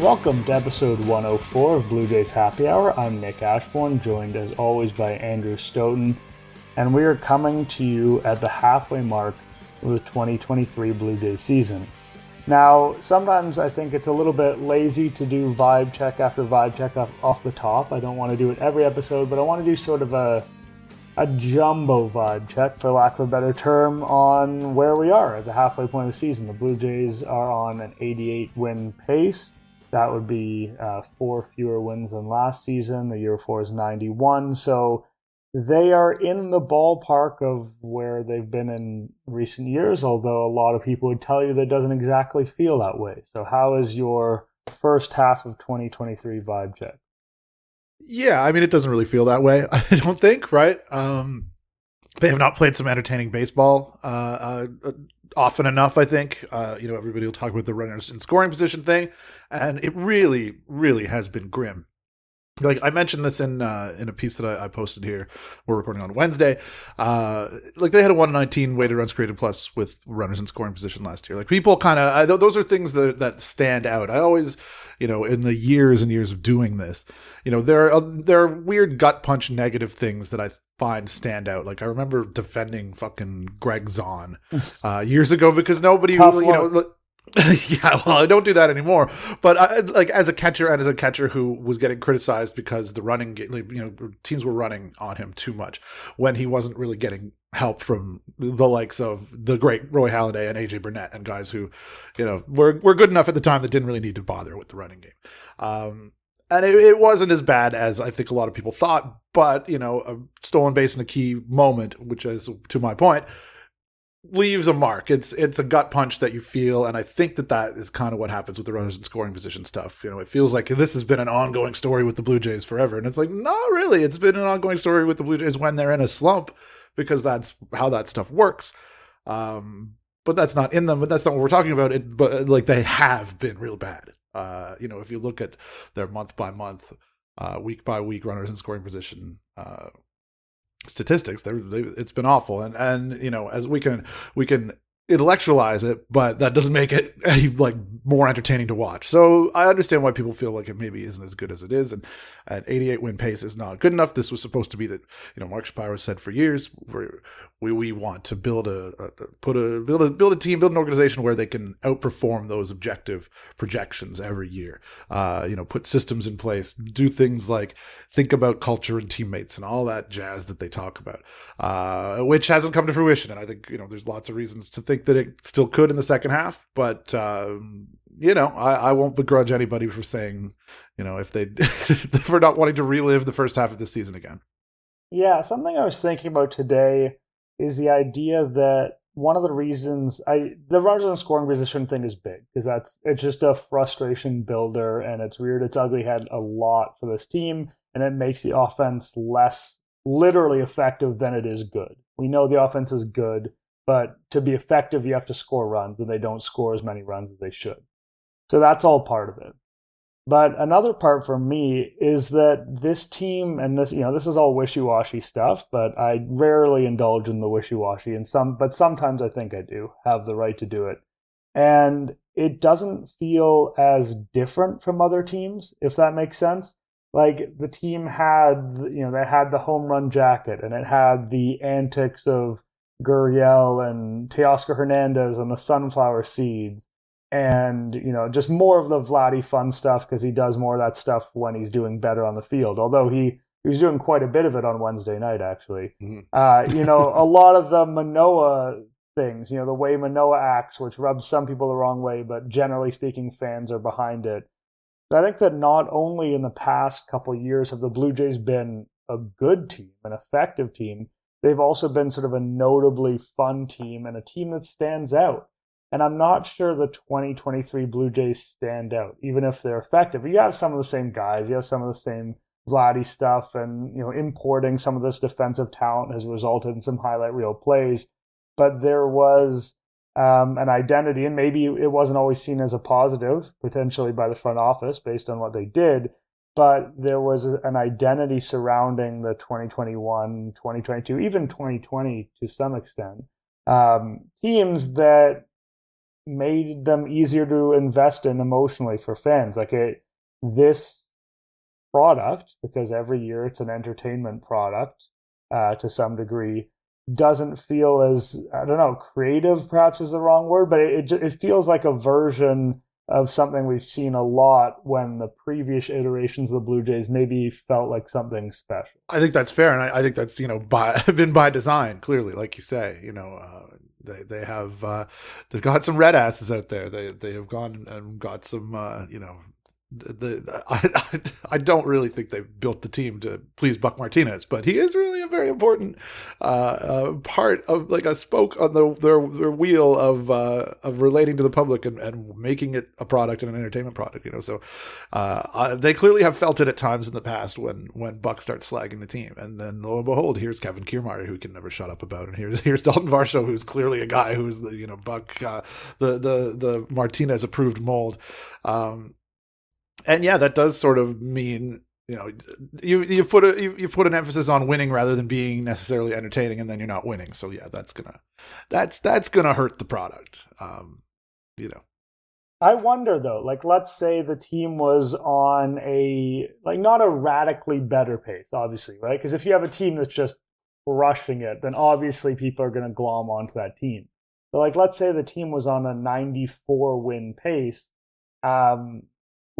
Welcome to episode 104 of Blue Jays Happy Hour. I'm Nick Ashbourne, joined as always by Andrew Stoeten, and we are coming to you at the halfway mark of the 2023 Blue Jays season. Now, sometimes I think it's a little bit lazy to do vibe check after vibe check off the top. I don't want to do it every episode, but I want to do sort of a a jumbo vibe check, for lack of a better term, on where we are at the halfway point of the season. The Blue Jays are on an 88 win pace. That would be uh, four fewer wins than last season. The year before is 91. So they are in the ballpark of where they've been in recent years, although a lot of people would tell you that doesn't exactly feel that way. So, how is your first half of 2023 vibe check? Yeah, I mean, it doesn't really feel that way, I don't think, right? Um, they have not played some entertaining baseball uh, uh, often enough. I think uh, you know everybody will talk about the runners in scoring position thing, and it really, really has been grim. Like I mentioned this in uh, in a piece that I, I, posted here. We're recording on Wednesday. Uh, like they had a 119 weighted runs created plus with runners in scoring position last year. Like people kind of those are things that that stand out. I always, you know, in the years and years of doing this, you know, there are there are weird gut punch negative things that I find standout. Like I remember defending fucking Greg Zaun uh, years ago because nobody, Tough you know. yeah, well, I don't do that anymore. But I, like as a catcher and as a catcher who was getting criticized because the running, you know, teams were running on him too much when he wasn't really getting help from the likes of the great Roy Halladay and AJ Burnett and guys who, you know, were were good enough at the time that didn't really need to bother with the running game. Um, and it, it, wasn't as bad as I think a lot of people thought. But you know, a stolen base in a key moment, which is to my point, leaves a mark. It's it's a gut punch that you feel, and I think that that is kind of what happens with the runners and scoring position stuff. You know, it feels like this has been an ongoing story with the Blue Jays forever, and it's like not really. It's been an ongoing story with the Blue Jays when they're in a slump, because that's how that stuff works. Um, but that's not in them. But that's not what we're talking about. It, but like they have been real bad. Uh, you know, if you look at their month by month, uh, week by week runners in scoring position uh, statistics, they, it's been awful. And and you know, as we can we can intellectualize it, but that doesn't make it any like more entertaining to watch. So I understand why people feel like it maybe isn't as good as it is, and an 88 win pace is not good enough. This was supposed to be that you know Mark Shapiro said for years we we want to build a, a, put a build a build a team, build an organization where they can outperform those objective projections every year. Uh, you know, put systems in place, do things like think about culture and teammates and all that jazz that they talk about, uh, which hasn't come to fruition. And I think you know there's lots of reasons to think think that it still could in the second half, but um, you know, I, I, won't begrudge anybody for saying, you know, if they for not wanting to relive the first half of this season again. Yeah, something I was thinking about today is the idea that one of the reasons I the runners on scoring position thing is big because that's it's just a frustration builder and it's weird. It's ugly had a lot for this team and it makes the offense less literally effective than it is good. We know the offense is good but to be effective, you have to score runs, and they don't score as many runs as they should. So that's all part of it. But another part for me is that this team and this, you know, this is all wishy-washy stuff, but I rarely indulge in the wishy-washy and some but sometimes I think I do have the right to do it. And it doesn't feel as different from other teams, if that makes sense. Like the team had, you know, they had the home run jacket and it had the antics of Gurriel and Teoscar Hernandez and the sunflower seeds. And, you know, just more of the Vladdy fun stuff because he does more of that stuff when he's doing better on the field. Although he, he was doing quite a bit of it on Wednesday night, actually. Mm-hmm. Uh, you know, a lot of the Manoah things, you know, the way Manoah acts, which rubs some people the wrong way, but generally speaking, fans are behind it. But I think that not only in the past couple years have the Blue Jays been a good team, an effective team, they've also been sort of a notably fun team and a team that stands out. And I'm not sure the 2023 Blue Jays stand out, even if they're effective. You have some of the same guys, you have some of the same Vladdy stuff, and you know, importing some of this defensive talent has resulted in some highlight reel plays. But there was um, an identity, and maybe it wasn't always seen as a positive, potentially by the front office based on what they did but there was an identity surrounding the 2021, 2022, even 2020 to some extent. Um, teams that made them easier to invest in emotionally for fans. Like it, this product, because every year it's an entertainment product uh, to some degree, doesn't feel as I don't know creative. Perhaps is the wrong word, but it it, it feels like a version of something we've seen a lot when the previous iterations of the Blue Jays maybe felt like something special. I think that's fair, and I, I think that's you know by been by design. Clearly, like you say, you know, uh, they they have uh, they've got some red asses out there. They they have gone and got some uh, you know the, the I, I don't really think they built the team to please Buck Martinez, but he is really a very important uh, uh, part of like a spoke on the their, their wheel of uh, of relating to the public and, and making it a product and an entertainment product. You know, so uh, they clearly have felt it at times in the past when when Buck starts slagging the team, and then lo and behold, here's Kevin Kiermaier who can never shut up about, it. and here's here's Dalton Varsho who's clearly a guy who's the you know Buck uh, the the the Martinez approved mold. Um, and yeah, that does sort of mean you know you you put a you, you put an emphasis on winning rather than being necessarily entertaining, and then you're not winning. So yeah, that's gonna that's that's gonna hurt the product. Um, you know. I wonder though, like let's say the team was on a like not a radically better pace, obviously, right? Because if you have a team that's just rushing it, then obviously people are going to glom onto that team. But like let's say the team was on a 94 win pace, um,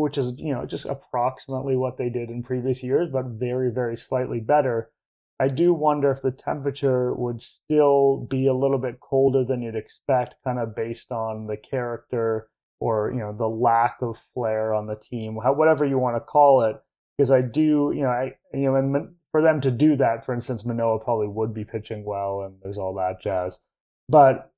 which is you know just approximately what they did in previous years, but very very slightly better. I do wonder if the temperature would still be a little bit colder than you'd expect, kind of based on the character or you know the lack of flair on the team, whatever you want to call it. Because I do, you know, I you know, and for them to do that, for instance, Manoah probably would be pitching well, and there's all that jazz. But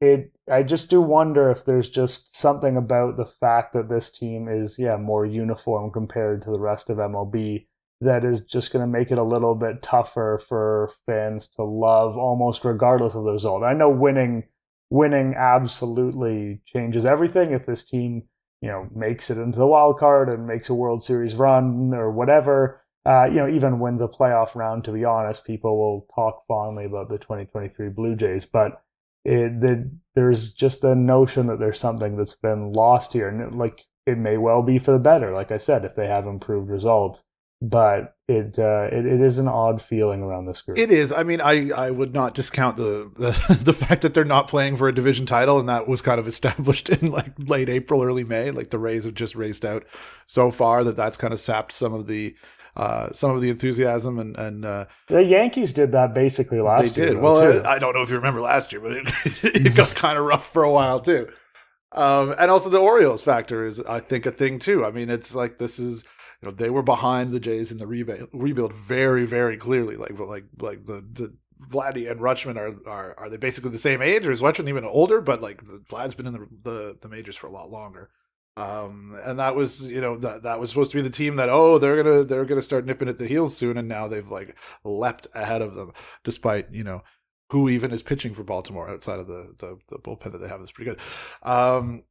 it I just do wonder if there's just something about the fact that this team is yeah more uniform compared to the rest of MLB that is just going to make it a little bit tougher for fans to love almost regardless of the result. I know winning winning absolutely changes everything if this team you know makes it into the wild card and makes a World Series run or whatever. Uh, you know, even wins a playoff round. To be honest, people will talk fondly about the 2023 Blue Jays, but it, the, there's just a notion that there's something that's been lost here, and it, like it may well be for the better. Like I said, if they have improved results, but it, uh, it it is an odd feeling around this group. It is. I mean, I I would not discount the the the fact that they're not playing for a division title, and that was kind of established in like late April, early May. Like the Rays have just raced out so far that that's kind of sapped some of the uh, some of the enthusiasm and and uh, the Yankees did that basically last they year. They did. Well, I don't know if you remember last year, but it, it got kind of rough for a while too. Um, and also the Orioles factor is, I think, a thing too. I mean, it's like this is you know they were behind the Jays in the rebuild, rebuild very very clearly. Like like like the the Vladdy and Rutschman are, are are they basically the same age, or is Rutschman even older? But like Vlad's been in the, the the majors for a lot longer. Um, and that was, you know, that that was supposed to be the team that oh they're gonna they're gonna start nipping at the heels soon, and now they've like leapt ahead of them, despite you know who even is pitching for Baltimore outside of the the, the bullpen that they have is pretty good. Um,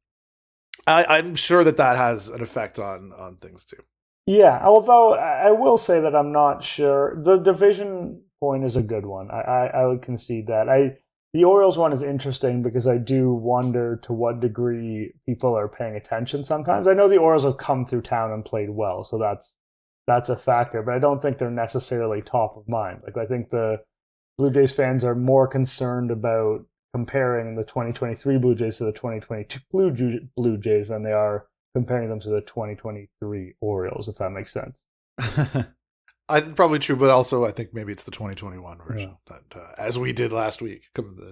I, I'm sure that that has an effect on on things too. Yeah, although I will say that I'm not sure. The division point is a good one. I, I, I would concede that. I the Orioles one is interesting because I do wonder to what degree people are paying attention sometimes. I know the Orioles have come through town and played well, so that's that's a factor, but I don't think they're necessarily top of mind. Like I think the Blue Jays fans are more concerned about comparing the 2023 Blue Jays to the 2022 Blue, Blue Jays than they are comparing them to the 2023 Orioles, if that makes sense. I probably true, but also I think maybe it's the 2021 version yeah. that, uh, as we did last week,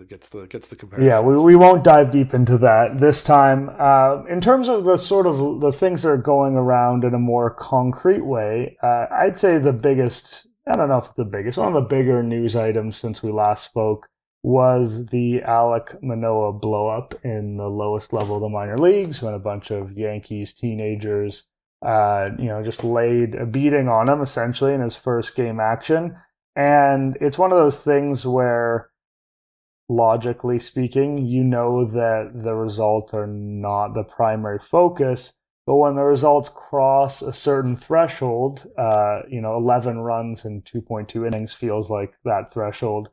gets the gets the comparison. Yeah, we, we won't dive deep into that this time. Uh, in terms of the sort of the things that are going around in a more concrete way, uh, I'd say the biggest. I don't know if it's the biggest. One of the bigger news items since we last spoke was the Alek Manoah blowup in the lowest level of the minor leagues when a bunch of Yankees teenagers uh, you know, just laid a beating on him essentially in his first game action. And it's one of those things where, logically speaking, you know that the results are not the primary focus. But when the results cross a certain threshold, uh, you know, 11 runs in 2.2 innings feels like that threshold.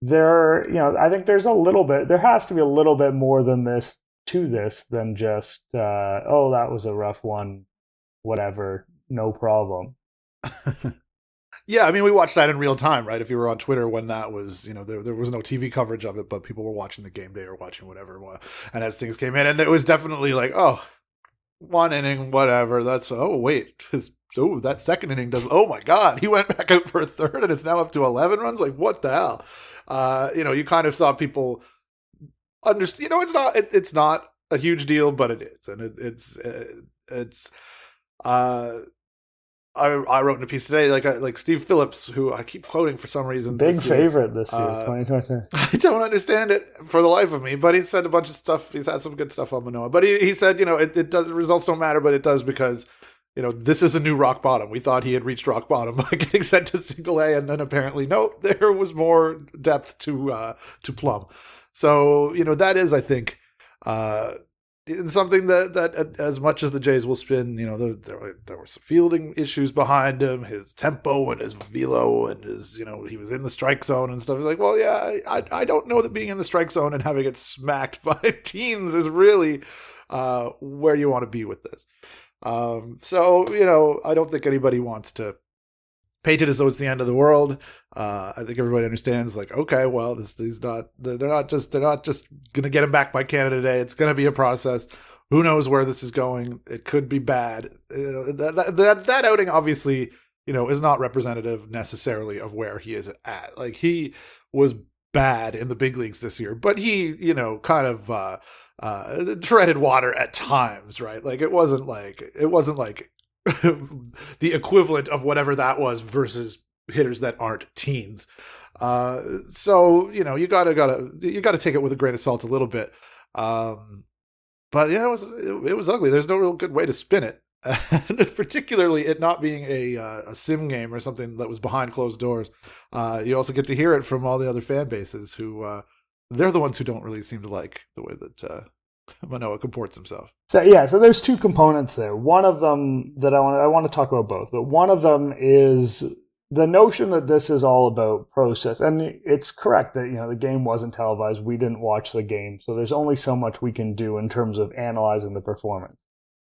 There, you know, I think there's a little bit, there has to be a little bit more than this to this than just uh, oh that was a rough one, whatever, no problem. yeah, I mean, we watched that in real time, right? If you were on Twitter when that was, you know, there there was no TV coverage of it, but people were watching the game day or watching whatever, and as things came in, and it was definitely like, oh, one inning, whatever. That's oh wait, oh that second inning does oh my god, he went back out for a third, and it's now up to eleven runs. Like what the hell? Uh, you know, you kind of saw people understand. You know, it's not it, it's not a huge deal, but it is, and it, it's it, it's. Uh, I, I wrote in a piece today, like like Steve Phillips, who I keep quoting for some reason. Big this favorite this year, uh, 2023. I don't understand it for the life of me, but he said a bunch of stuff. He's had some good stuff on Manoah, but he, he said, you know, it, it does results don't matter, but it does because you know this is a new rock bottom. We thought he had reached rock bottom by getting sent to single A, and then apparently no, there was more depth to uh, to plumb. So you know that is, I think, uh, something that that as much as the Jays will spin, you know, there, there were, there were some fielding issues behind him, his tempo and his velo and his, you know, he was in the strike zone and stuff. He's like, well, yeah, I I don't know that being in the strike zone and having it smacked by teens is really uh, where you want to be with this. Um, so you know, I don't think anybody wants to paint it as though it's the end of the world. Uh, I think everybody understands, like, okay, well, this is not they're not just they're not just gonna get him back by Canada Day. It's gonna be a process. Who knows where this is going? It could be bad. Uh, that, that that outing obviously, you know, is not representative necessarily of where he is at. Like he was bad in the big leagues this year, but he, you know, kind of uh, uh, treaded water at times, right? Like it wasn't like it wasn't like the equivalent of whatever that was versus hitters that aren't teens. Uh, so you know you gotta gotta you gotta take it with a grain of salt a little bit. Um, but yeah, it was it, it, was ugly. There's no real good way to spin it, particularly it not being a uh, a sim game or something that was behind closed doors. Uh, you also get to hear it from all the other fan bases who uh, they're the ones who don't really seem to like the way that Manoah comports himself. So yeah, so there's two components there. One of them that I want I want to talk about both, but one of them is the notion that this is all about process. And it's correct that you know the game wasn't televised. We didn't watch the game, so there's only so much we can do in terms of analyzing the performance.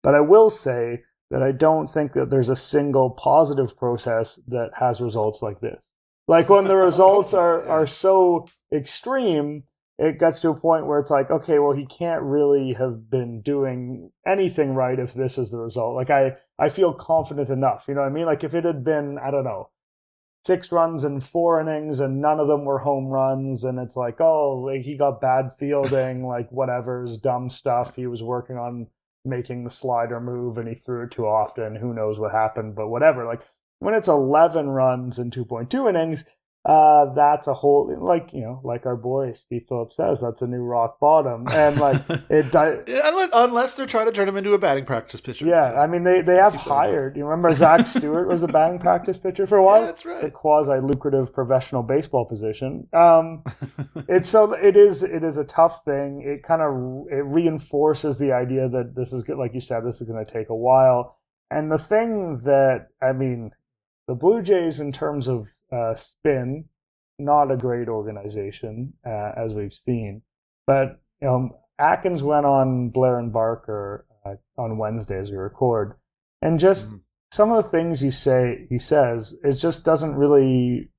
But I will say that I don't think that there's a single positive process that has results like this. Like when the results are are so extreme, it gets to a point where it's like, okay, well, he can't really have been doing anything right if this is the result. Like, I, I feel confident enough. You know what I mean? Like, if it had been, I don't know, six runs in four innings and none of them were home runs, and it's like, oh, like he got bad fielding, like whatever's dumb stuff. He was working on making the slider move and he threw it too often. Who knows what happened, but whatever. Like, when it's 11 runs in 2.2 innings, uh, that's a whole like you know like our boy Steve Phillips says that's a new rock bottom and like it di- unless, unless they're trying to turn him into a batting practice pitcher. Yeah, so. I mean they they have hired. You remember Zach Stewart was the batting practice pitcher for a while. Yeah, that's right. A quasi lucrative professional baseball position. Um, it's so it is it is a tough thing. It kind of it reinforces the idea that this is good. Like you said, this is going to take a while. And the thing that I mean, the Blue Jays in terms of uh, spin, not a great organization uh, as we've seen. But you know, Atkins went on Blair and Barker uh, on Wednesday as we record, and just mm-hmm. some of the things he say he says it just doesn't really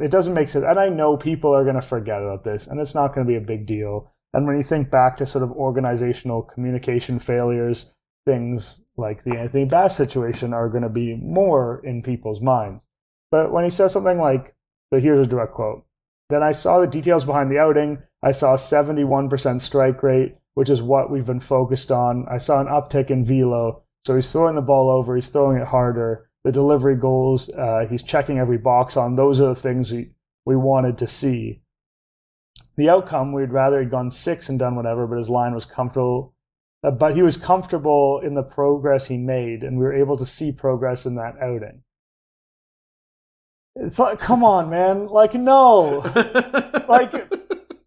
it doesn't make sense. And I know people are going to forget about this, and it's not going to be a big deal. And when you think back to sort of organizational communication failures, things like the Anthony Bass situation are going to be more in people's minds. But when he says something like, so here's a direct quote. Then I saw the details behind the outing. I saw a 71% strike rate, which is what we've been focused on. I saw an uptick in velo. So he's throwing the ball over, he's throwing it harder. The delivery goals, uh, he's checking every box on. Those are the things we, we wanted to see. The outcome, we'd rather he'd gone six and done whatever, but his line was comfortable. Uh, but he was comfortable in the progress he made, and we were able to see progress in that outing. It's like, come on, man. Like, no. like,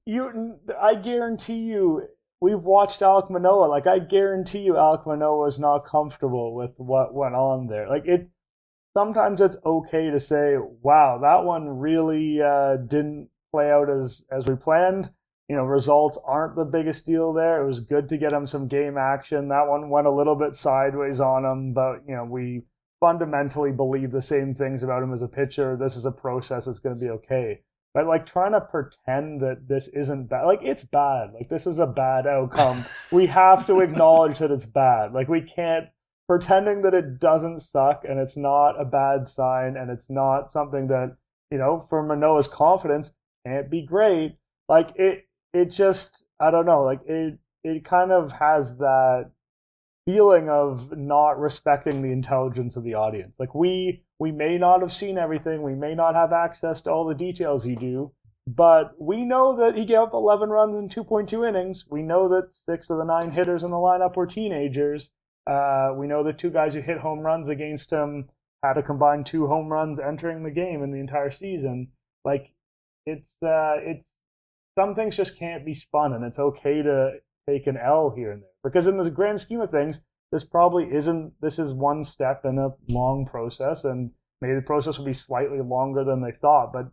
you, I guarantee you, we've watched Alek Manoah. Like, I guarantee you, Alek Manoah is not comfortable with what went on there. Like, it, sometimes it's okay to say, wow, that one really uh, didn't play out as, as we planned. you know, results aren't the biggest deal there. It was good to get him some game action. That one went a little bit sideways on him, but you know, we fundamentally believe the same things about him as a pitcher. This is a process that's going to be okay. But like trying to pretend that this isn't bad, like it's bad. Like this is a bad outcome. we have to acknowledge that it's bad. Like we can't pretending that it doesn't suck and it's not a bad sign and it's not something that you know for Manoah's confidence can't be great. Like it, it just I don't know. Like it, it kind of has that feeling of not respecting the intelligence of the audience. Like we we may not have seen everything, we may not have access to all the details you do, but we know that he gave up 11 runs in 2.2 innings. We know that six of the nine hitters in the lineup were teenagers. Uh, we know the two guys who hit home runs against him had a combined two home runs entering the game in the entire season. Like it's uh, it's some things just can't be spun, and it's okay to take an L here and there. Because in the grand scheme of things, this probably isn't, this is one step in a long process, and maybe the process will be slightly longer than they thought. But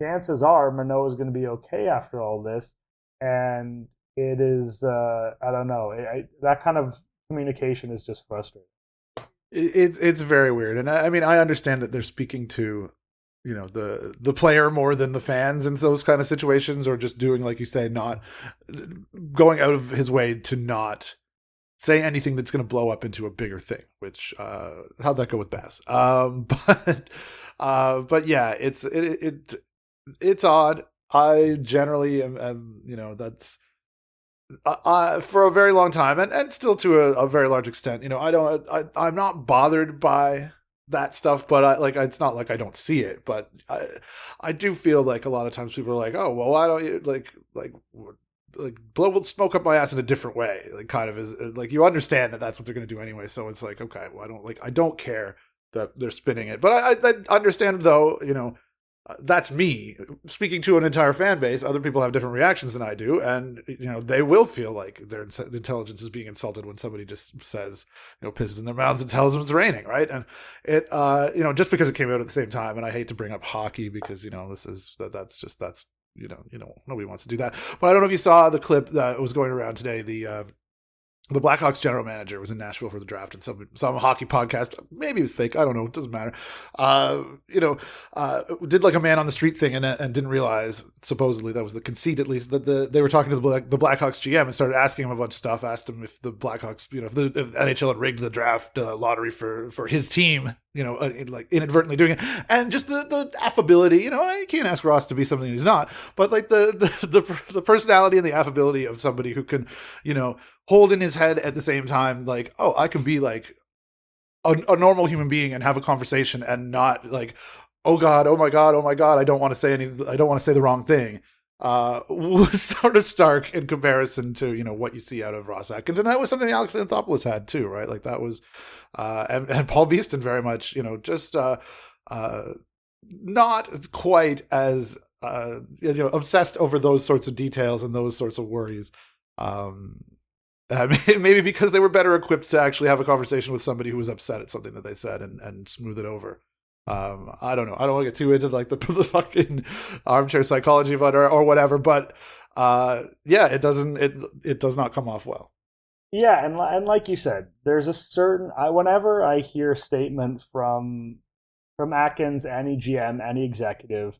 chances are Manoah is going to be okay after all this. And it is, uh, I don't know, I, that kind of communication is just frustrating. It's it's very weird, and I, I mean I understand that they're speaking to you know the the player more than the fans in those kind of situations or just doing like you say not going out of his way to not say anything that's going to blow up into a bigger thing which uh how'd that go with bass? Um but uh but yeah it's it, it it's odd. I generally am, am you know that's uh, for a very long time and, and still to a, a very large extent you know i don't I, i'm not bothered by that stuff, but I like it's not like I don't see it, but I I do feel like a lot of times people are like, oh well, why don't you like like like blow smoke up my ass in a different way, like kind of is uh, like you understand that that's what they're going to do anyway, so it's like okay, well I don't like I don't care that they're spinning it, but I, I, I understand though, you know that's me speaking to an entire fan base. Other people have different reactions than I do, and you know they will feel like their intelligence is being insulted when somebody just says, you know, pisses in their mouths and tells them it's raining, right? And it, uh, you know, just because it came out at the same time, and I hate to bring up hockey because you know this is that that's just that's you know you know nobody wants to do that. But I don't know if you saw the clip that was going around today. The uh, the Blackhawks general manager was in Nashville for the draft, and some some hockey podcast, maybe it was fake, I don't know, it doesn't matter. Uh, you know, uh, did like a man on the street thing, and and didn't realize supposedly that was the conceit at least that the they were talking to the Black, the Blackhawks GM and started asking him a bunch of stuff. Asked him if the Blackhawks, you know, if the if NHL had rigged the draft uh, lottery for for his team, you know, uh, like inadvertently doing it, and just the the affability. You know, I can't ask Ross to be something he's not, but like the the the, the personality and the affability of somebody who can, you know hold in his head at the same time like oh i can be like a, a, normal human being and have a conversation and not like oh god oh my god oh my god i don't want to say any i don't want to say the wrong thing uh was sort of stark in comparison to you know what you see out of ross atkins. And that was something alex anthopoulos had too right? Like that was uh and, and paul beeston very much you know just uh uh not quite as uh you know obsessed over those sorts of details and those sorts of worries. Um maybe because they were better equipped to actually have a conversation with somebody who was upset at something that they said and, and smooth it over. Um, I don't know. I don't want to get too into like the, the fucking armchair psychology of it or, or whatever, but uh, yeah, it doesn't. It it does not come off well. Yeah, and and like you said, there's a certain. I whenever I hear a statement from from Atkins, any GM, any executive,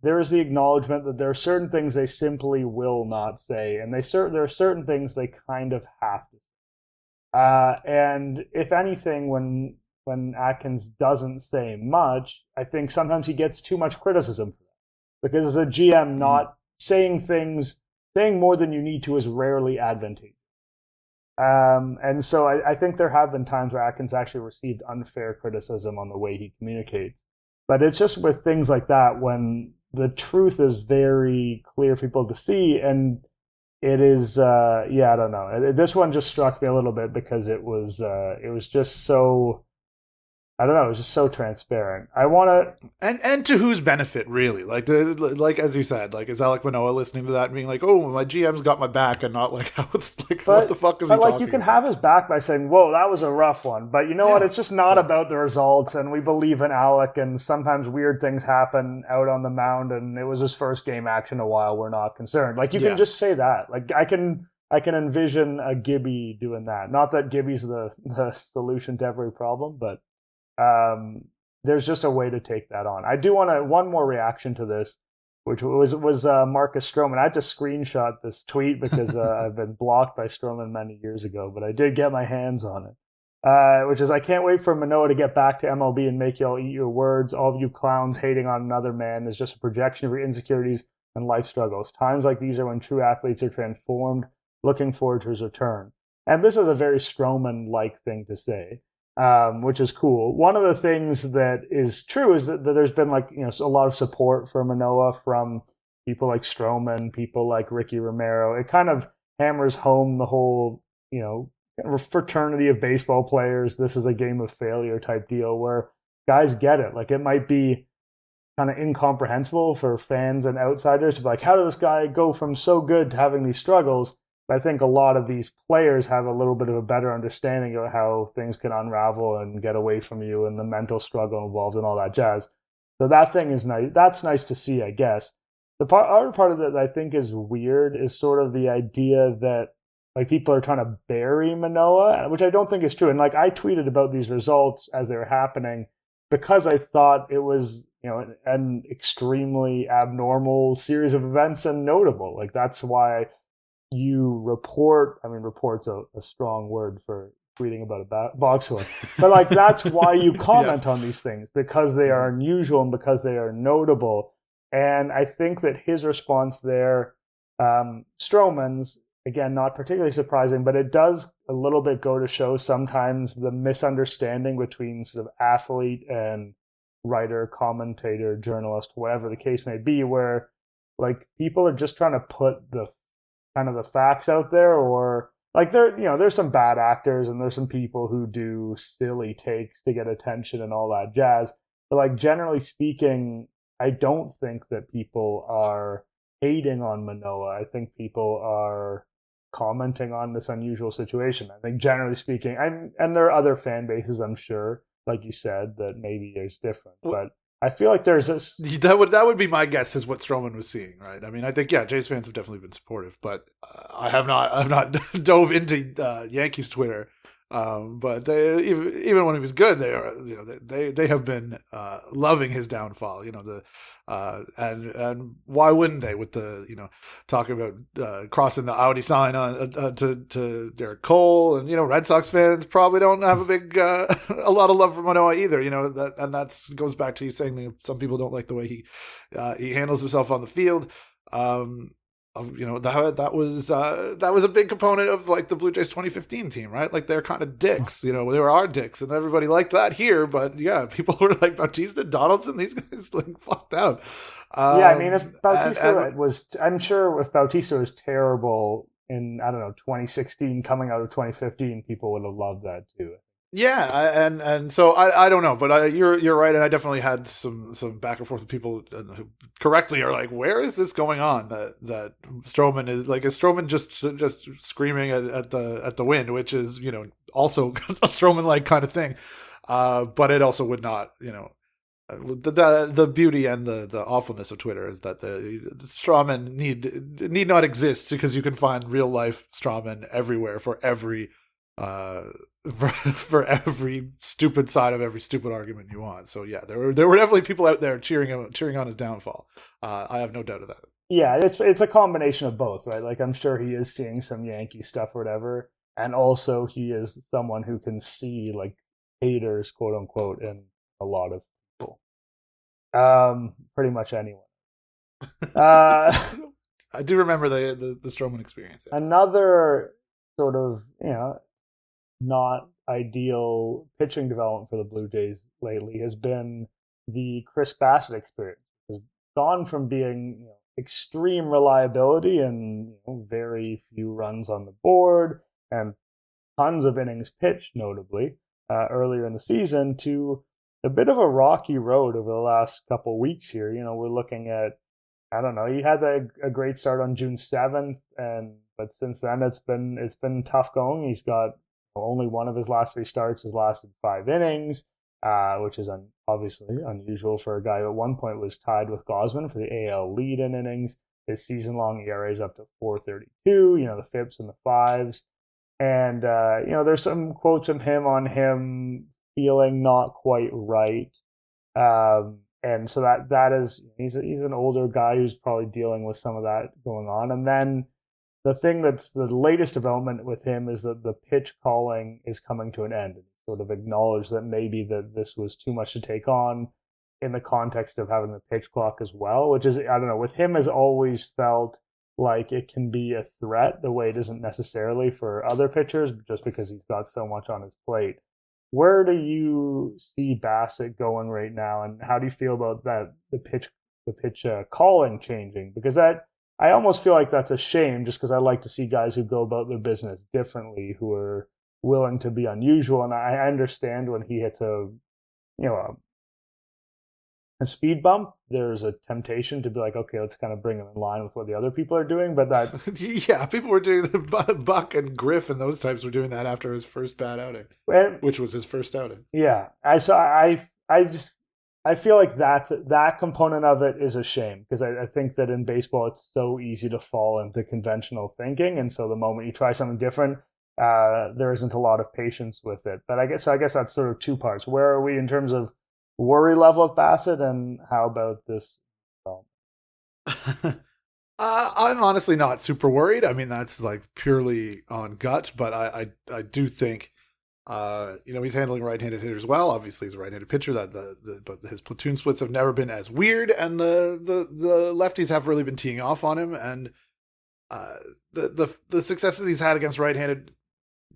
there is the acknowledgement that there are certain things they simply will not say, and they cer- there are certain things they kind of have to. Uh, and if anything, when when Atkins doesn't say much, I think sometimes he gets too much criticism for that because as a GM, mm-hmm. not saying things, saying more than you need to is rarely advantageous. Um, and so I, I think there have been times where Atkins actually received unfair criticism on the way he communicates. But it's just with things like that when the truth is very clear for people to see and it is uh yeah i don't know this one just struck me a little bit because it was uh it was just so I don't know. It was just so transparent. I want to, and and to whose benefit, really? Like the like as you said, like is Alek Manoah listening to that and being like, "Oh, my GM's got my back," and not like, "How like but, what the fuck is but he like you can about? have his back by saying, "Whoa, that was a rough one," but you know yeah. what? It's just not yeah. about the results, and we believe in Alek, and sometimes weird things happen out on the mound, and it was his first game action a while. We're not concerned. Like you yeah. can just say that. Like I can. I can envision a Gibby doing that. Not that Gibby's the, the solution to every problem, but um, there's just a way to take that on. I do want to one more reaction to this, which was was uh, Marcus Stroman. I had to screenshot this tweet because uh, I've been blocked by Stroman many years ago, but I did get my hands on it. Uh, which is I can't wait for Manoah to get back to MLB and make y'all eat your words. All of you clowns hating on another man is just a projection of your insecurities and life struggles. Times like these are when true athletes are transformed. Looking forward to his return. And this is a very Stroman like thing to say um, which is cool. One of the things that is true is that, that, there's been like you know a lot of support for Manoah from people like Stroman, people like Ricky Romero. It kind of hammers home the whole you know fraternity of baseball players. This is a game of failure type deal where guys get it. Like it might be kind of incomprehensible for fans and outsiders to be like, how did this guy go from so good to having these struggles? I think a lot of these players have a little bit of a better understanding of how things can unravel and get away from you and the mental struggle involved and all that jazz. So that thing is nice. That's nice to see, I guess. The part, other part of that I think is weird is sort of the idea that like people are trying to bury Manoah, which I don't think is true. And like I tweeted about these results as they were happening because I thought it was, you know, an, an extremely abnormal series of events and notable. Like that's why you report i mean report's a, a strong word for tweeting about a box score but like that's why you comment yes. on these things because they are unusual and because they are notable and i think that his response there um, stroman's again not particularly surprising but it does a little bit go to show sometimes the misunderstanding between sort of athlete and writer commentator journalist whatever the case may be where like people are just trying to put the kind of the facts out there or like there you know there's some bad actors and there's some people who do silly takes to get attention and all that jazz. But like generally speaking i don't think that people are hating on manoah. I think people are commenting on this unusual situation. I think generally speaking and and there are other fan bases i'm sure like you said that maybe is different but I feel like there's this. That would that would be my guess is what Stroman was seeing, right? I mean, I think yeah, Jays fans have definitely been supportive, but uh, I have not I've not dove into uh, Yankees Twitter um, but they, even even when he was good, they are you know they they have been uh, loving his downfall. You know the uh, and and why wouldn't they with the you know talking about uh, crossing the Audi sign on uh, uh, to to Gerrit Cole and you know Red Sox fans probably don't have a big uh, a lot of love for Manoah either. You know that and that goes back to you saying some people don't like the way he he handles himself on the field. Um, you know that that was uh, that was a big component of like the Blue Jays 2015 team, right? Like they're kind of dicks, you know. They were our dicks, and everybody liked that here. But yeah, people were like Bautista, Donaldson, these guys like fucked out. Um, yeah, I mean, if um, Bautista and, and, was, I'm sure if Bautista was terrible in I don't know 2016 coming out of 2015, people would have loved that too. Yeah, and and so I, I don't know, but I, you're you're right, and I definitely had some some back and forth with people who correctly are like, where is this going on? That that Stroman is like is Stroman just just screaming at, at the at the wind, which is you know also a Stroman like kind of thing, uh, but it also would not you know uh, the, the the beauty and the the awfulness of Twitter is that the, the need need not exist because you can find real life strawman everywhere for every uh for, for every stupid side of every stupid argument you want. So yeah, there were there were definitely people out there cheering him, cheering on his downfall. Uh, I have no doubt of that. Yeah, it's it's a combination of both, right? Like I'm sure he is seeing some Yankee stuff or whatever, and also he is someone who can see like haters, quote unquote, in a lot of people. Um, pretty much anyone. Uh, I do remember the the, the Stroman experience. Yes. Another sort of you know not ideal pitching development for the Blue Jays lately has been the Chris Bassitt experience. Has gone from being you know, extreme reliability and you know, very few runs on the board and tons of innings pitched, notably uh, earlier in the season, to a bit of a rocky road over the last couple weeks here. You know, we're looking at I don't know. He had a, a great start on June seventh, and but since then it's been it's been tough going. He's got only one of his last three starts has lasted five innings, uh, which is un- obviously unusual for a guy who at one point was tied with Gausman for the AL lead in innings. His season long ERA is up to 432, you know, the FIPS and the fives. And, uh, you know, there's some quotes from him on him feeling not quite right. Um, and so that that is he's a, he's an older guy who's probably dealing with some of that going on. And then the thing that's the latest development with him is that the pitch calling is coming to an end. Sort of acknowledge that maybe that this was too much to take on in the context of having the pitch clock as well, which is I don't know. With him, has always felt like it can be a threat the way it isn't necessarily for other pitchers, just because he's got so much on his plate. Where do you see Bassitt going right now, and how do you feel about that the pitch the pitch uh, calling changing? Because that I almost feel like that's a shame, just because I like to see guys who go about their business differently, who are willing to be unusual. And I understand when he hits a you know a a speed bump, there's a temptation to be like, okay, let's kind of bring him in line with what the other people are doing. But that, yeah, people were doing the Buck and Griff and those types were doing that after his first bad outing, and, which was his first outing. Yeah, I saw. I I just I feel like that that component of it is a shame because I, I think that in baseball it's so easy to fall into conventional thinking, and so the moment you try something different, uh, there isn't a lot of patience with it. But I guess so. I guess that's sort of two parts. Where are we in terms of worry level of Bassitt, and how about this? uh, I'm honestly not super worried. I mean, that's like purely on gut, but I I, I do think. Uh, you know, he's handling right-handed hitters well. Obviously, he's a right-handed pitcher. That the, the but his platoon splits have never been as weird, and the the the lefties have really been teeing off on him. And uh, the the the successes he's had against right-handed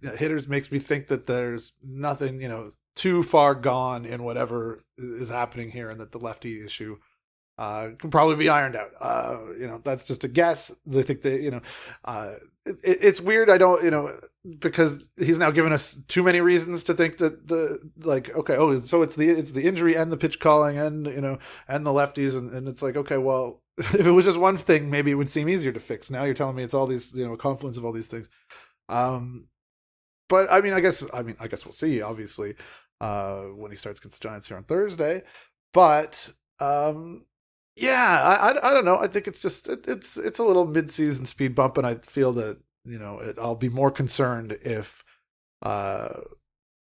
hitters makes me think that there's nothing, you know, too far gone in whatever is happening here, and that the lefty issue uh, can probably be ironed out. Uh, you know, that's just a guess. I think that you know, uh, it, it's weird. I don't, you know, because he's now given us too many reasons to think that the like, okay, oh, so it's the it's the injury and the pitch calling and you know and the lefties, and, and it's like, okay, well, if it was just one thing, maybe it would seem easier to fix. Now you're telling me it's all these, you know, a confluence of all these things. Um, but I mean, I guess I mean, I guess we'll see. Obviously, uh, when he starts against the Giants here on Thursday. But um, yeah, I, I, I don't know. I think it's just it, it's it's a little mid-season speed bump, and I feel that you know it, I'll be more concerned if uh,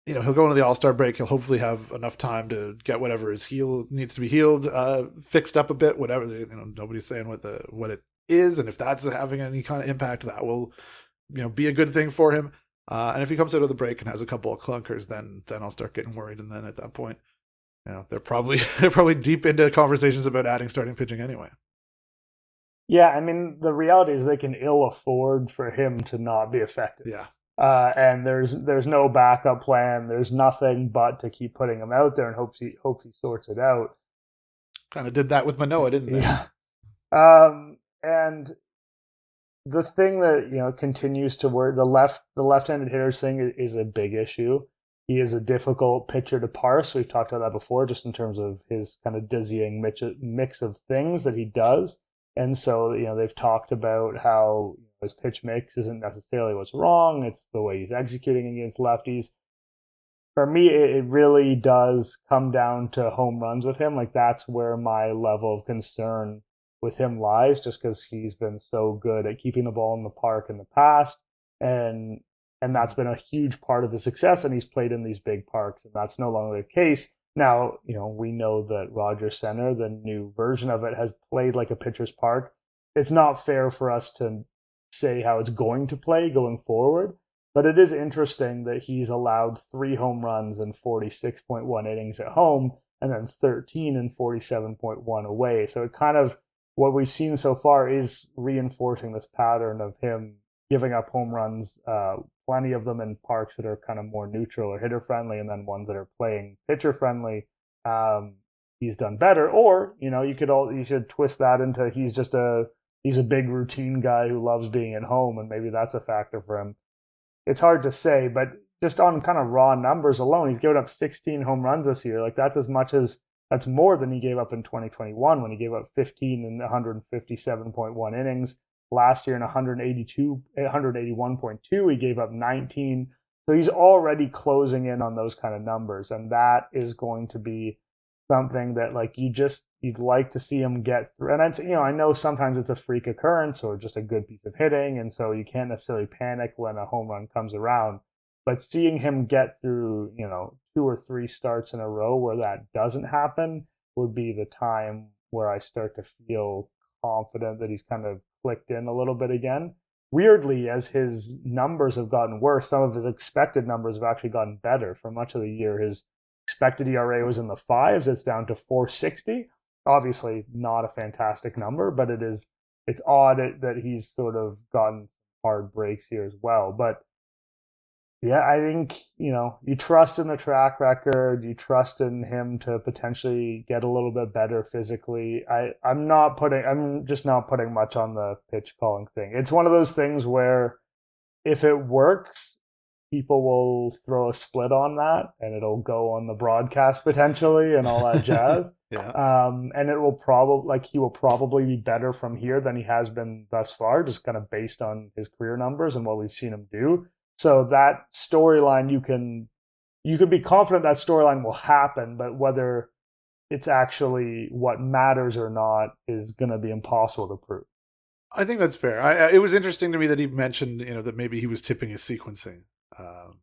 you know he'll go into the All Star break. He'll hopefully have enough time to get whatever his heel needs to be healed, uh, fixed up a bit. Whatever you know, nobody's saying what the what it is, and if that's having any kind of impact, that will you know be a good thing for him. Uh, and if he comes out of the break and has a couple of clunkers, then then I'll start getting worried. And then at that point, know, they're probably they're probably deep into conversations about adding starting pitching anyway. Yeah, I mean the reality is they can ill afford for him to not be effective. Yeah. Uh, and there's there's no backup plan. There's nothing but to keep putting him out there and hopes he hopes he sorts it out. Kind of did that with Manoah, didn't they? Yeah. Um, and the thing that you know continues to work the left the left-handed hitters thing is a big issue. He is a difficult pitcher to parse. We've talked about that before, just in terms of his kind of dizzying mix of things that he does. And so, you know, they've talked about how his pitch mix isn't necessarily what's wrong; it's the way he's executing against lefties. For me, it really does come down to home runs with him. Like that's where my level of concern with him lies just because he's been so good at keeping the ball in the park in the past and and that's been a huge part of his success and he's played in these big parks and that's no longer the case. Now you know we know that rogers center the new version of it has played like a pitcher's park. It's not fair for us to say how it's going to play going forward but it is interesting that he's allowed three home runs and 46.1 innings at home and then 13 and 47.1 away. So it kind of what we've seen so far is reinforcing this pattern of him giving up home runs, uh, plenty of them in parks that are kind of more neutral or hitter friendly, and then ones that are playing pitcher friendly. Um, he's done better, or you know, you could all you should twist that into he's just a he's a big routine guy who loves being at home, and maybe that's a factor for him. It's hard to say, but just on kind of raw numbers alone, he's given up 16 home runs this year. Like that's as much as that's more than he gave up in 2021 when he gave up 15 in 157.1 innings. Last year in 182, 181.2, he gave up 19. So he's already closing in on those kind of numbers, and that is going to be something that like you just you'd like to see him get through. And I, you know, I know sometimes it's a freak occurrence or just a good piece of hitting, and so you can't necessarily panic when a home run comes around. But seeing him get through, you know, two or three starts in a row where that doesn't happen would be the time where I start to feel confident that he's kind of clicked in a little bit again. Weirdly, as his numbers have gotten worse, some of his expected numbers have actually gotten better for much of the year. His expected ERA was in the fives. It's down to 460. Obviously, not a fantastic number, but it is. It's odd that he's sort of gotten hard breaks here as well. But yeah, I think you know you trust in the track record. You trust in him to potentially get a little bit better physically. I I'm not putting. I'm just not putting much on the pitch calling thing. It's one of those things where if it works, people will throw a split on that and it'll go on the broadcast potentially and all that jazz. yeah. Um, and it will probably like he will probably be better from here than he has been thus far, just kind of based on his career numbers and what we've seen him do. So that storyline you can you can be confident that storyline will happen, but whether it's actually what matters or not is going to be impossible to prove. I think that's fair. I, it was interesting to me that he mentioned, you know, that maybe he was tipping his sequencing. Um,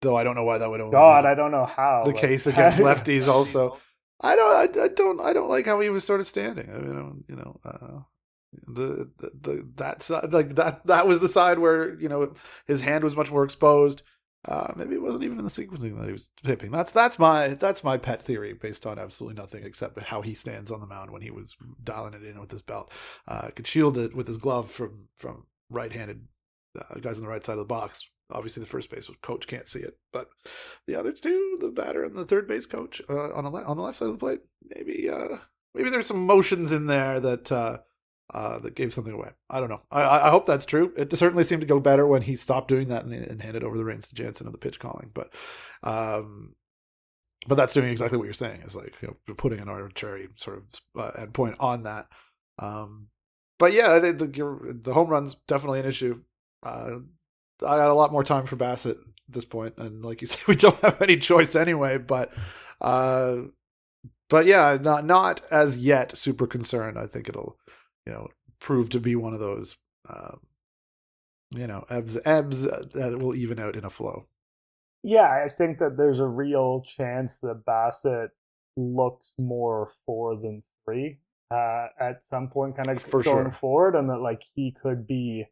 though I don't know why that would only God, I don't know how the like, case against lefties. Also, I don't, I, I, don't, I don't like how he was sort of standing. I mean, you know, uh, the, the that side, like that, that was the side where you know his hand was much more exposed. Uh, maybe it wasn't even in the sequencing that he was tipping. That's that's my that's my pet theory based on absolutely nothing except how he stands on the mound when he was dialing it in with his belt. Uh, could shield it with his glove from from right-handed uh, guys on the right side of the box obviously the first base coach can't see it, but the other two, the batter and the third base coach uh, on le- on the left side of the plate, maybe uh, maybe there's some motions in there that uh, that gave something away. I don't know. I, I hope that's true. It certainly seemed to go better when he stopped doing that and, and handed over the reins to Jansen of the pitch calling, but. Um, but that's doing exactly what you're saying. Is like you know, putting an arbitrary sort of uh, endpoint on that. Um, but yeah, the, the, the home run's definitely an issue. Uh, I got a lot more time for Bassitt at this point, and like you say, we don't have any choice anyway. But, uh, but yeah, not not as yet super concerned. I think it'll, you know, prove to be one of those, um, you know, ebbs ebbs that will even out in a flow. Yeah, I think that there's a real chance that Bassitt looks more four than three uh, at some point, kind of For going sure. forward, and that like he could be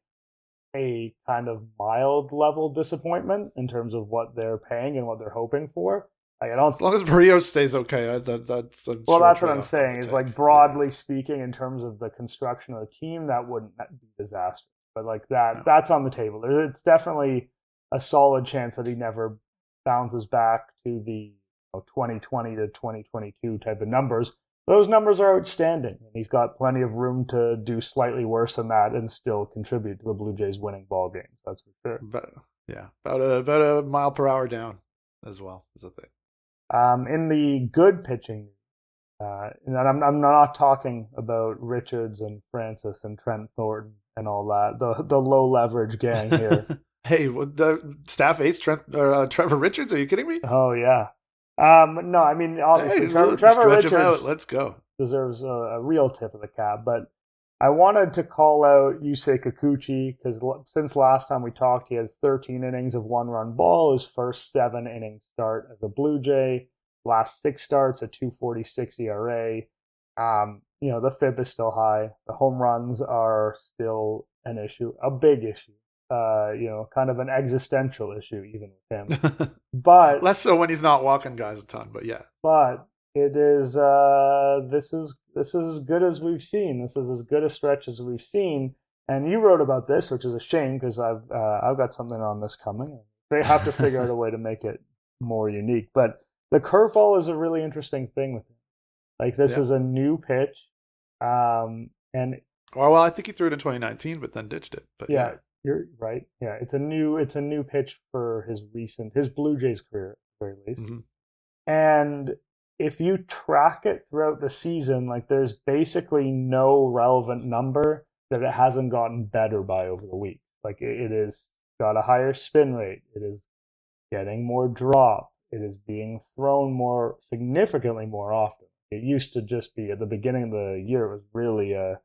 a kind of mild level disappointment in terms of what they're paying and what they're hoping for. Like I don't. As long as Berrios stays okay, I, that, that's I'm well, sure that's what I'm saying. Is like broadly speaking, in terms of the construction of the team, that wouldn't be disastrous. But like that, No. that's on the table. There, it's definitely a solid chance that he never bounces back to the you know, 2020 to 2022 type of numbers. Those numbers are outstanding, and he's got plenty of room to do slightly worse than that and still contribute to the Blue Jays winning ball games. That's for sure. But yeah, about a about a mile per hour down as well is a thing. Um, in the good pitching, uh, and I'm I'm not talking about Richards and Francis and Trent Thornton and all that. The the low leverage gang here. hey, what the staff ace Trent, uh, Trevor Richards? Are you kidding me? oh yeah. Um, no, I mean obviously Hey, Trevor, Trevor Richards. Let's go. deserves a, a real tip of the cap, but I wanted to call out Yusei Kikuchi because since last time we talked, he had 13 innings of one-run ball. His first seven inning start as a Blue Jay. Last six starts, a 2.46 ERA. Um, you know the FIP is still high. The home runs are still an issue, a big issue. Uh, you know, kind of an existential issue even with him. But Less so when he's not walking guys a ton, but yeah. but it is uh this is this is as good as we've seen this is as good a stretch as we've seen and you wrote about this which is a shame because i've uh, i've got something on this coming they have to figure out a way to make it more unique but the curveball is a really interesting thing with him like this Yeah. is a new pitch um and Or well, I think he threw it in 2019, but then ditched it. But yeah You're right. Yeah, it's a new it's a new pitch for his recent his Blue Jays career at the very least. Mm-hmm. And if you track it throughout the season, like there's basically no relevant number that it hasn't gotten better by over the week. Like it, it is got a higher spin rate. It is getting more drop. It is being thrown more significantly more often. It used to just be at the beginning of the year. It was really a,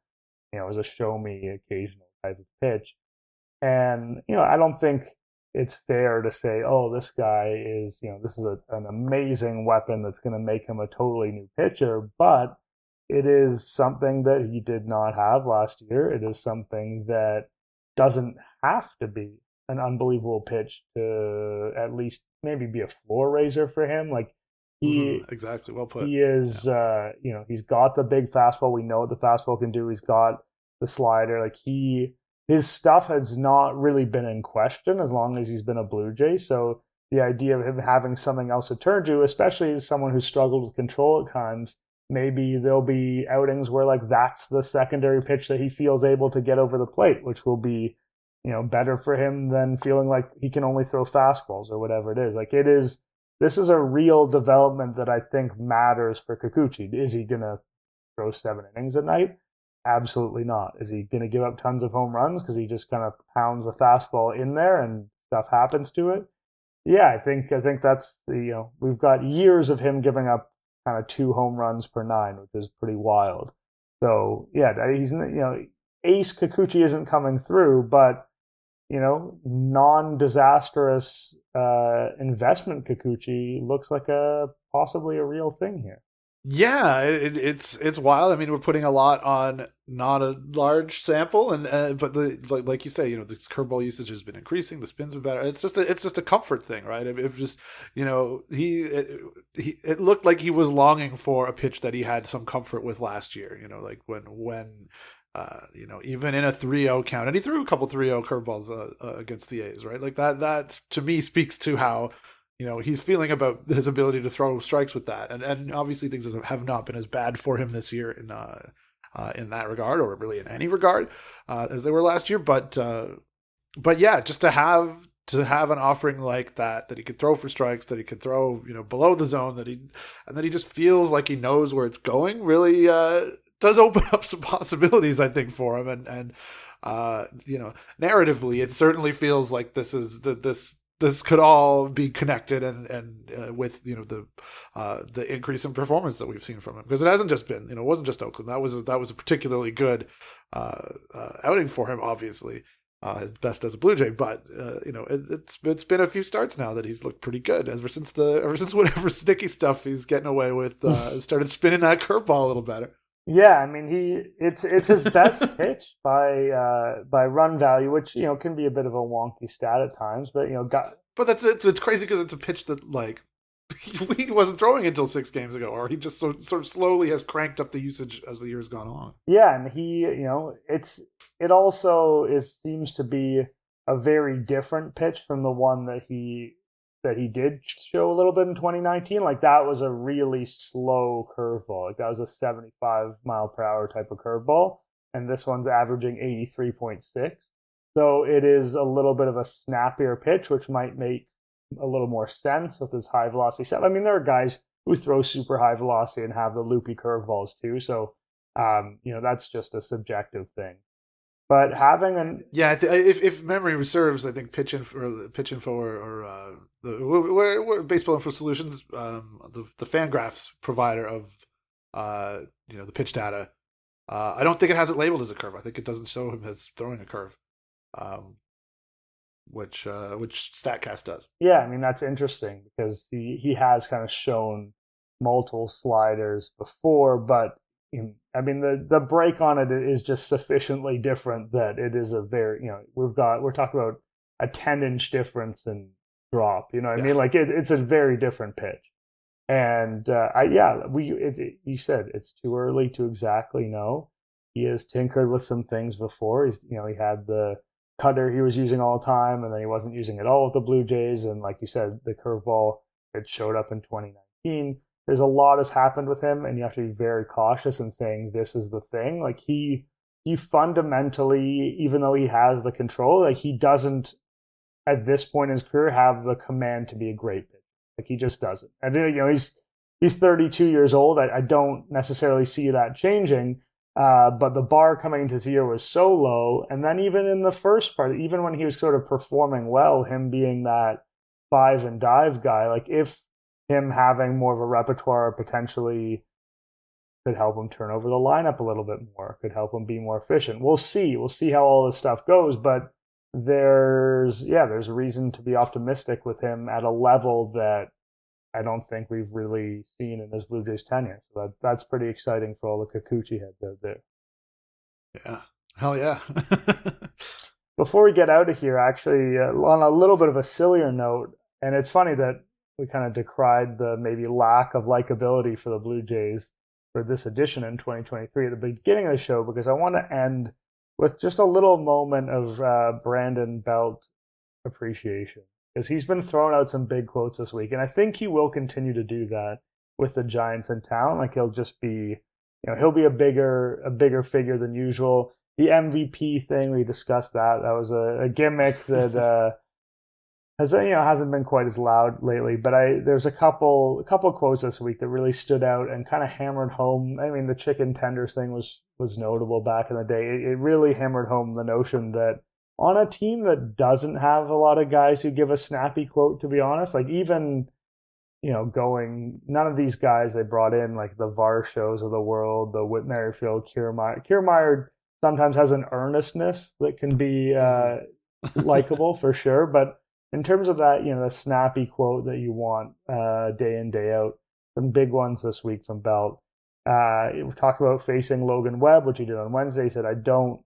you know, it was a show me occasional type of pitch, and you know I don't think it's fair to say, oh, this guy is, you know, this is a, an amazing weapon that's going to make him a totally new pitcher, but it is something that he did not have last year. It is something that doesn't have to be an unbelievable pitch to at least maybe be a floor raiser for him. Like he mm-hmm. exactly well put. He is, yeah. uh, you know, he's got the big fastball. We know what the fastball can do. He's got the slider. Like he, his stuff has not really been in question as long as he's been a Blue Jay. So the idea of him having something else to turn to, especially as someone who struggled with control at times, maybe there'll be outings where like that's the secondary pitch that he feels able to get over the plate, which will be you know, better for him than feeling like he can only throw fastballs or whatever it is. Like it is, this is a real development that I think matters for Kikuchi. Is he to throw seven innings a night? Absolutely not. Is he going to give up tons of home runs because he just kind of pounds the fastball in there and stuff happens to it? Yeah, I think I think that's you know we've got years of him giving up kind of two home runs per nine, which is pretty wild. So yeah, he's you know Ace Kikuchi isn't coming through, but you know, non-disastrous uh, investment Kikuchi looks like a possibly a real thing here. Yeah, it, it's it's wild. I mean, we're putting a lot on not a large sample, and uh, but the like, like you say, you know, the curveball usage has been increasing. The spins are better. It's just a, it's just a comfort thing, right? It, it just you know he it, he it looked like he was longing for a pitch that he had some comfort with last year. You know, like when when uh, you know, even in a 3-0 count, and he threw a couple 3-0 curveballs uh, uh, against the A's, right? Like that. That to me speaks to how you know he's feeling about his ability to throw strikes with that, and and obviously things have not been as bad for him this year in uh, uh in that regard, or really in any regard, uh, as they were last year. But uh, but yeah, just to have to have an offering like that that he could throw for strikes that he could throw you know below the zone that he and that he just feels like he knows where it's going really uh does open up some possibilities, I think, for him. And and uh, you know, narratively, it certainly feels like this is the this this could all be connected and and uh, with you know the uh, the increase in performance that we've seen from him because it hasn't just been you know it wasn't just Oakland that was that was a particularly good uh, uh outing for him obviously uh, best as a Blue Jay but uh, you know it, it's it's been a few starts now that he's looked pretty good ever since the ever since whatever sticky stuff he's getting away with started spinning that curveball a little better. Yeah, I mean he it's it's his best pitch by uh by run value, which you know can be a bit of a wonky stat at times, but you know got But that's it it's crazy because it's a pitch that like he wasn't throwing until six games ago, or he just so, sort of slowly has cranked up the usage as the years gone on. Yeah, and he, you know, it's it also is seems to be a very different pitch from the one that he that he did show a little bit in 2019. Like that was a really slow curveball. Like that was a 75 mile per hour type of curveball, and this one's averaging 83.6. So it is a little bit of a snappier pitch, which might make a little more sense with his high velocity set. I mean, there are guys who throw super high velocity and have the loopy curveballs too. So, um, you know, that's just a subjective thing. But having an yeah, if if memory serves, I think pitch info or pitch info or, or uh, the we're, we're baseball info solutions, um, the the Fangraphs provider of uh, you know the pitch data. Uh, I don't think it has it labeled as a curve. I think it doesn't show him as throwing a curve, um, which uh, which Statcast does. Yeah, I mean that's interesting because he he has kind of shown multiple sliders before, but I mean, the the break on it is just sufficiently different that it is a very you know we've got we're talking about a ten inch difference in drop. You know what yeah. I mean? Like it, it's a very different pitch. And uh, I yeah we it, it, you said it's too early to exactly know. He has tinkered with some things before. He's you know he had the cutter he was using all the time, and then he wasn't using it all with the Blue Jays. And like you said, the curveball it showed up in 2019 there's a lot has happened with him, and you have to be very cautious in saying this is the thing. Like he he fundamentally, even though he has the control, like he doesn't at this point in his career have the command to be a great pitcher. Like he just doesn't. And you know, he's he's 32 years old. I, I don't necessarily see that changing. Uh, but the bar coming into this year was so low. And then even in the first part, even when he was sort of performing well, him being that five and dive guy, like if him having more of a repertoire potentially could help him turn over the lineup a little bit more, could help him be more efficient. We'll see. We'll see how all this stuff goes. But there's, yeah, there's a reason to be optimistic with him at a level that I don't think we've really seen in his Blue Jays tenure. So that, that's pretty exciting for all the Kikuchi heads out there. Yeah. Hell yeah. Before we get out of here, actually, uh, on a little bit of a sillier note, and it's funny that we kind of decried the maybe lack of likability for the Blue Jays for this edition in 2023 at the beginning of the show because I want to end with just a little moment of uh, Brandon Belt appreciation because he's been throwing out some big quotes this week, and I think he will continue to do that with the Giants in town. Like he'll just be, you know, he'll be a bigger a bigger figure than usual. The MVP thing we discussed that that was a, a gimmick that. Uh, has you know hasn't been quite as loud lately, but I there's a couple a couple quotes this week that really stood out and kind of hammered home. I mean, the chicken tenders thing was was notable back in the day. It, it really hammered home the notion that on a team that doesn't have a lot of guys who give a snappy quote, to be honest, like even you know going none of these guys they brought in like the Varshos of the world, the Whit Merrifield, Kiermaier. Kiermaier sometimes has an earnestness that can be uh, likable for sure, but in terms of that, you know, the snappy quote that you want uh, day in day out. Some big ones this week from Belt. Uh, we talked about facing Logan Webb, which he did on Wednesday. He said, "I don't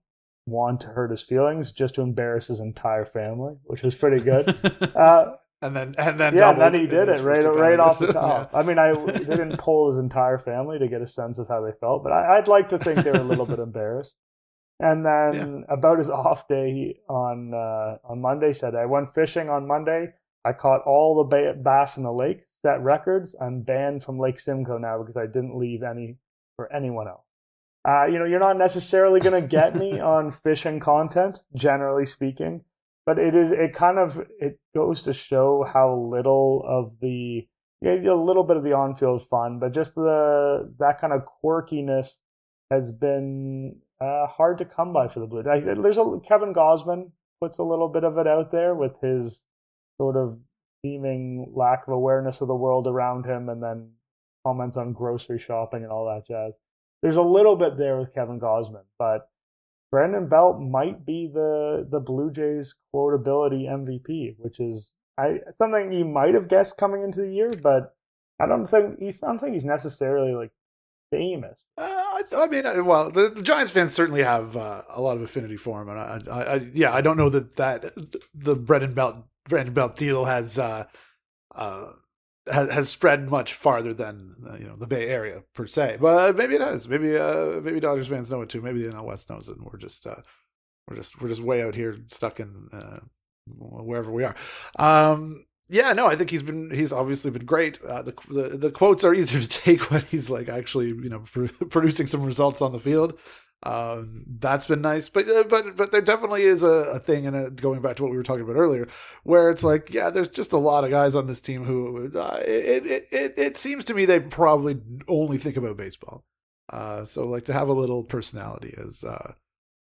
want to hurt his feelings, just to embarrass his entire family," which was pretty good. Uh, and then, and then, yeah, and then he did it right, right off the top. yeah. I mean, I they didn't pull his entire family to get a sense of how they felt, but I, would like to think they were a little bit embarrassed. And then yeah. about his off day on uh, on Monday, said I went fishing on Monday. I caught all the bass in the lake, set records. I'm banned from Lake Simcoe now because I didn't leave any for anyone else. Uh, you know, you're not necessarily going to get me on fishing content, generally speaking, but it is it kind of it goes to show how little of the a little bit of the on-field fun, but just the that kind of quirkiness has been uh, hard to come by for the Blue Jays. There's a Kevin Gausman puts a little bit of it out there with his sort of seeming lack of awareness of the world around him, and then comments on grocery shopping and all that jazz. There's a little bit there with Kevin Gausman, but Brandon Belt might be the the Blue Jays quotability MVP, which is I something you might have guessed coming into the year, but I don't think I don't think he's necessarily like famous. Uh, I, I, mean, well, the, the, Giants fans certainly have uh, a lot of affinity for him, and I, I, I, yeah, I don't know that that the Brandon Belt Brandon Belt deal has uh, uh, has, has spread much farther than uh, you know the Bay Area per se, but maybe it has. Maybe uh, maybe Dodgers fans know it too. Maybe the NL West knows it, and we're just uh, we're just we're just way out here stuck in uh, wherever we are. Um, yeah, no, I think he's been he's obviously been great. Uh, the, the, the quotes are easier to take when he's like actually you know pr- producing some results on the field. Um, that's been nice, but uh, but but there definitely is a, a thing, and going back to what we were talking about earlier, where it's like, yeah, there's just a lot of guys on this team who uh, it, it it it seems to me they probably only think about baseball. Uh, so like to have a little personality is uh,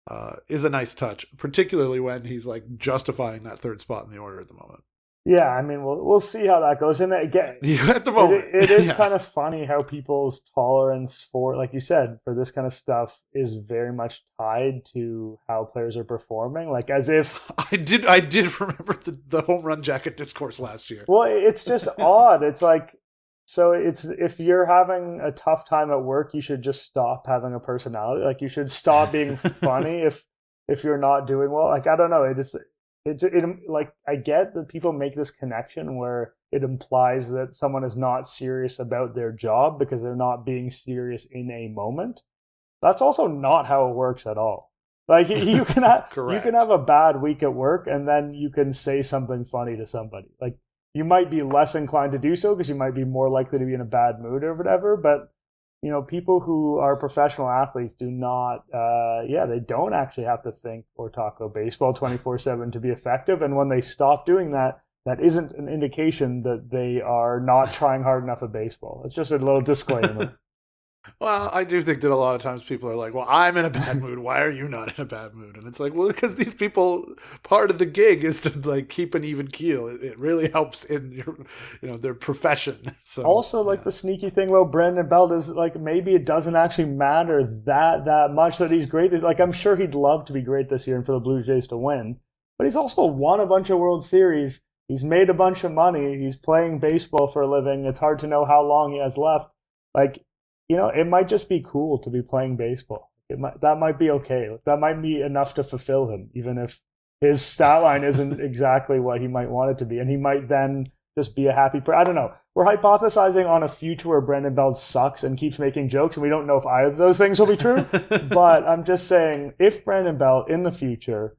uh, is a nice touch, particularly when he's like justifying that third spot in the order at the moment. Yeah, I mean, we'll we'll see how that goes. And again, at the moment, it, it is yeah. kind of funny how people's tolerance for, like you said, for this kind of stuff is very much tied to how players are performing. Like as if I did, I did remember the, the home run jacket discourse last year. Well, it's just odd. It's like so it's if you're having a tough time at work, you should just stop having a personality. Like you should stop being funny if if you're not doing well. Like I don't know. It just it, it like I get that people make this connection where it implies that someone is not serious about their job because they're not being serious in a moment. That's also not how it works at all. Like you can have you can have a bad week at work and then you can say something funny to somebody. Like you might be less inclined to do so because you might be more likely to be in a bad mood or whatever, but you know, people who are professional athletes do not, uh, yeah, they don't actually have to think or talk about baseball 24 7 to be effective. And when they stop doing that, that isn't an indication that they are not trying hard enough at baseball. It's just a little disclaimer. Well, I do think that a lot of times people are like, "Well, I'm in a bad mood. Why are you not in a bad mood?" And it's like, well, because these people, part of the gig is to like keep an even keel. It, it really helps in your, you know, their profession. So also, like yeah. the sneaky thing about Brandon Belt is like maybe it doesn't actually matter that that much that he's great. Like I'm sure he'd love to be great this year and for the Blue Jays to win, but he's also won a bunch of World Series. He's made a bunch of money. He's playing baseball for a living. It's hard to know how long he has left. Like you know, it might just be cool to be playing baseball. It might that might be okay. That might be enough to fulfill him, even if his stat line isn't exactly what he might want it to be, and he might then just be a happy. Per- I don't know. We're hypothesizing on a future where Brandon Belt sucks and keeps making jokes, and we don't know if either of those things will be true. but I'm just saying, if Brandon Belt in the future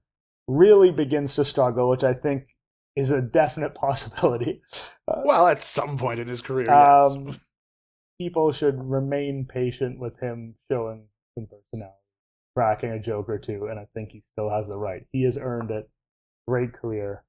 really begins to struggle, which I think is a definite possibility. Uh, well, at some point in his career, yes. People should remain patient with him showing some personality, cracking a joke or two, and I think he still has the right. He has earned it. Great career,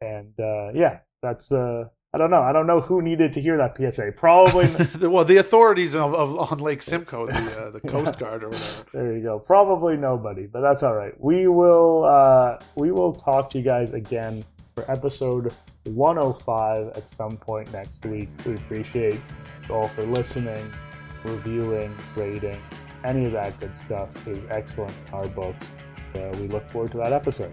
and uh, yeah, that's. Uh, I don't know. I don't know who needed to hear that PSA. Probably. well, the authorities of, of on Lake Simcoe, the uh, the Coast Guard or whatever. There you go. Probably nobody, but that's all right. We will. Uh, we will talk to you guys again for episode 105 at some point next week. We appreciate you all for listening, reviewing, rating. Any of that good stuff is excellent in our books. So we look forward to that episode.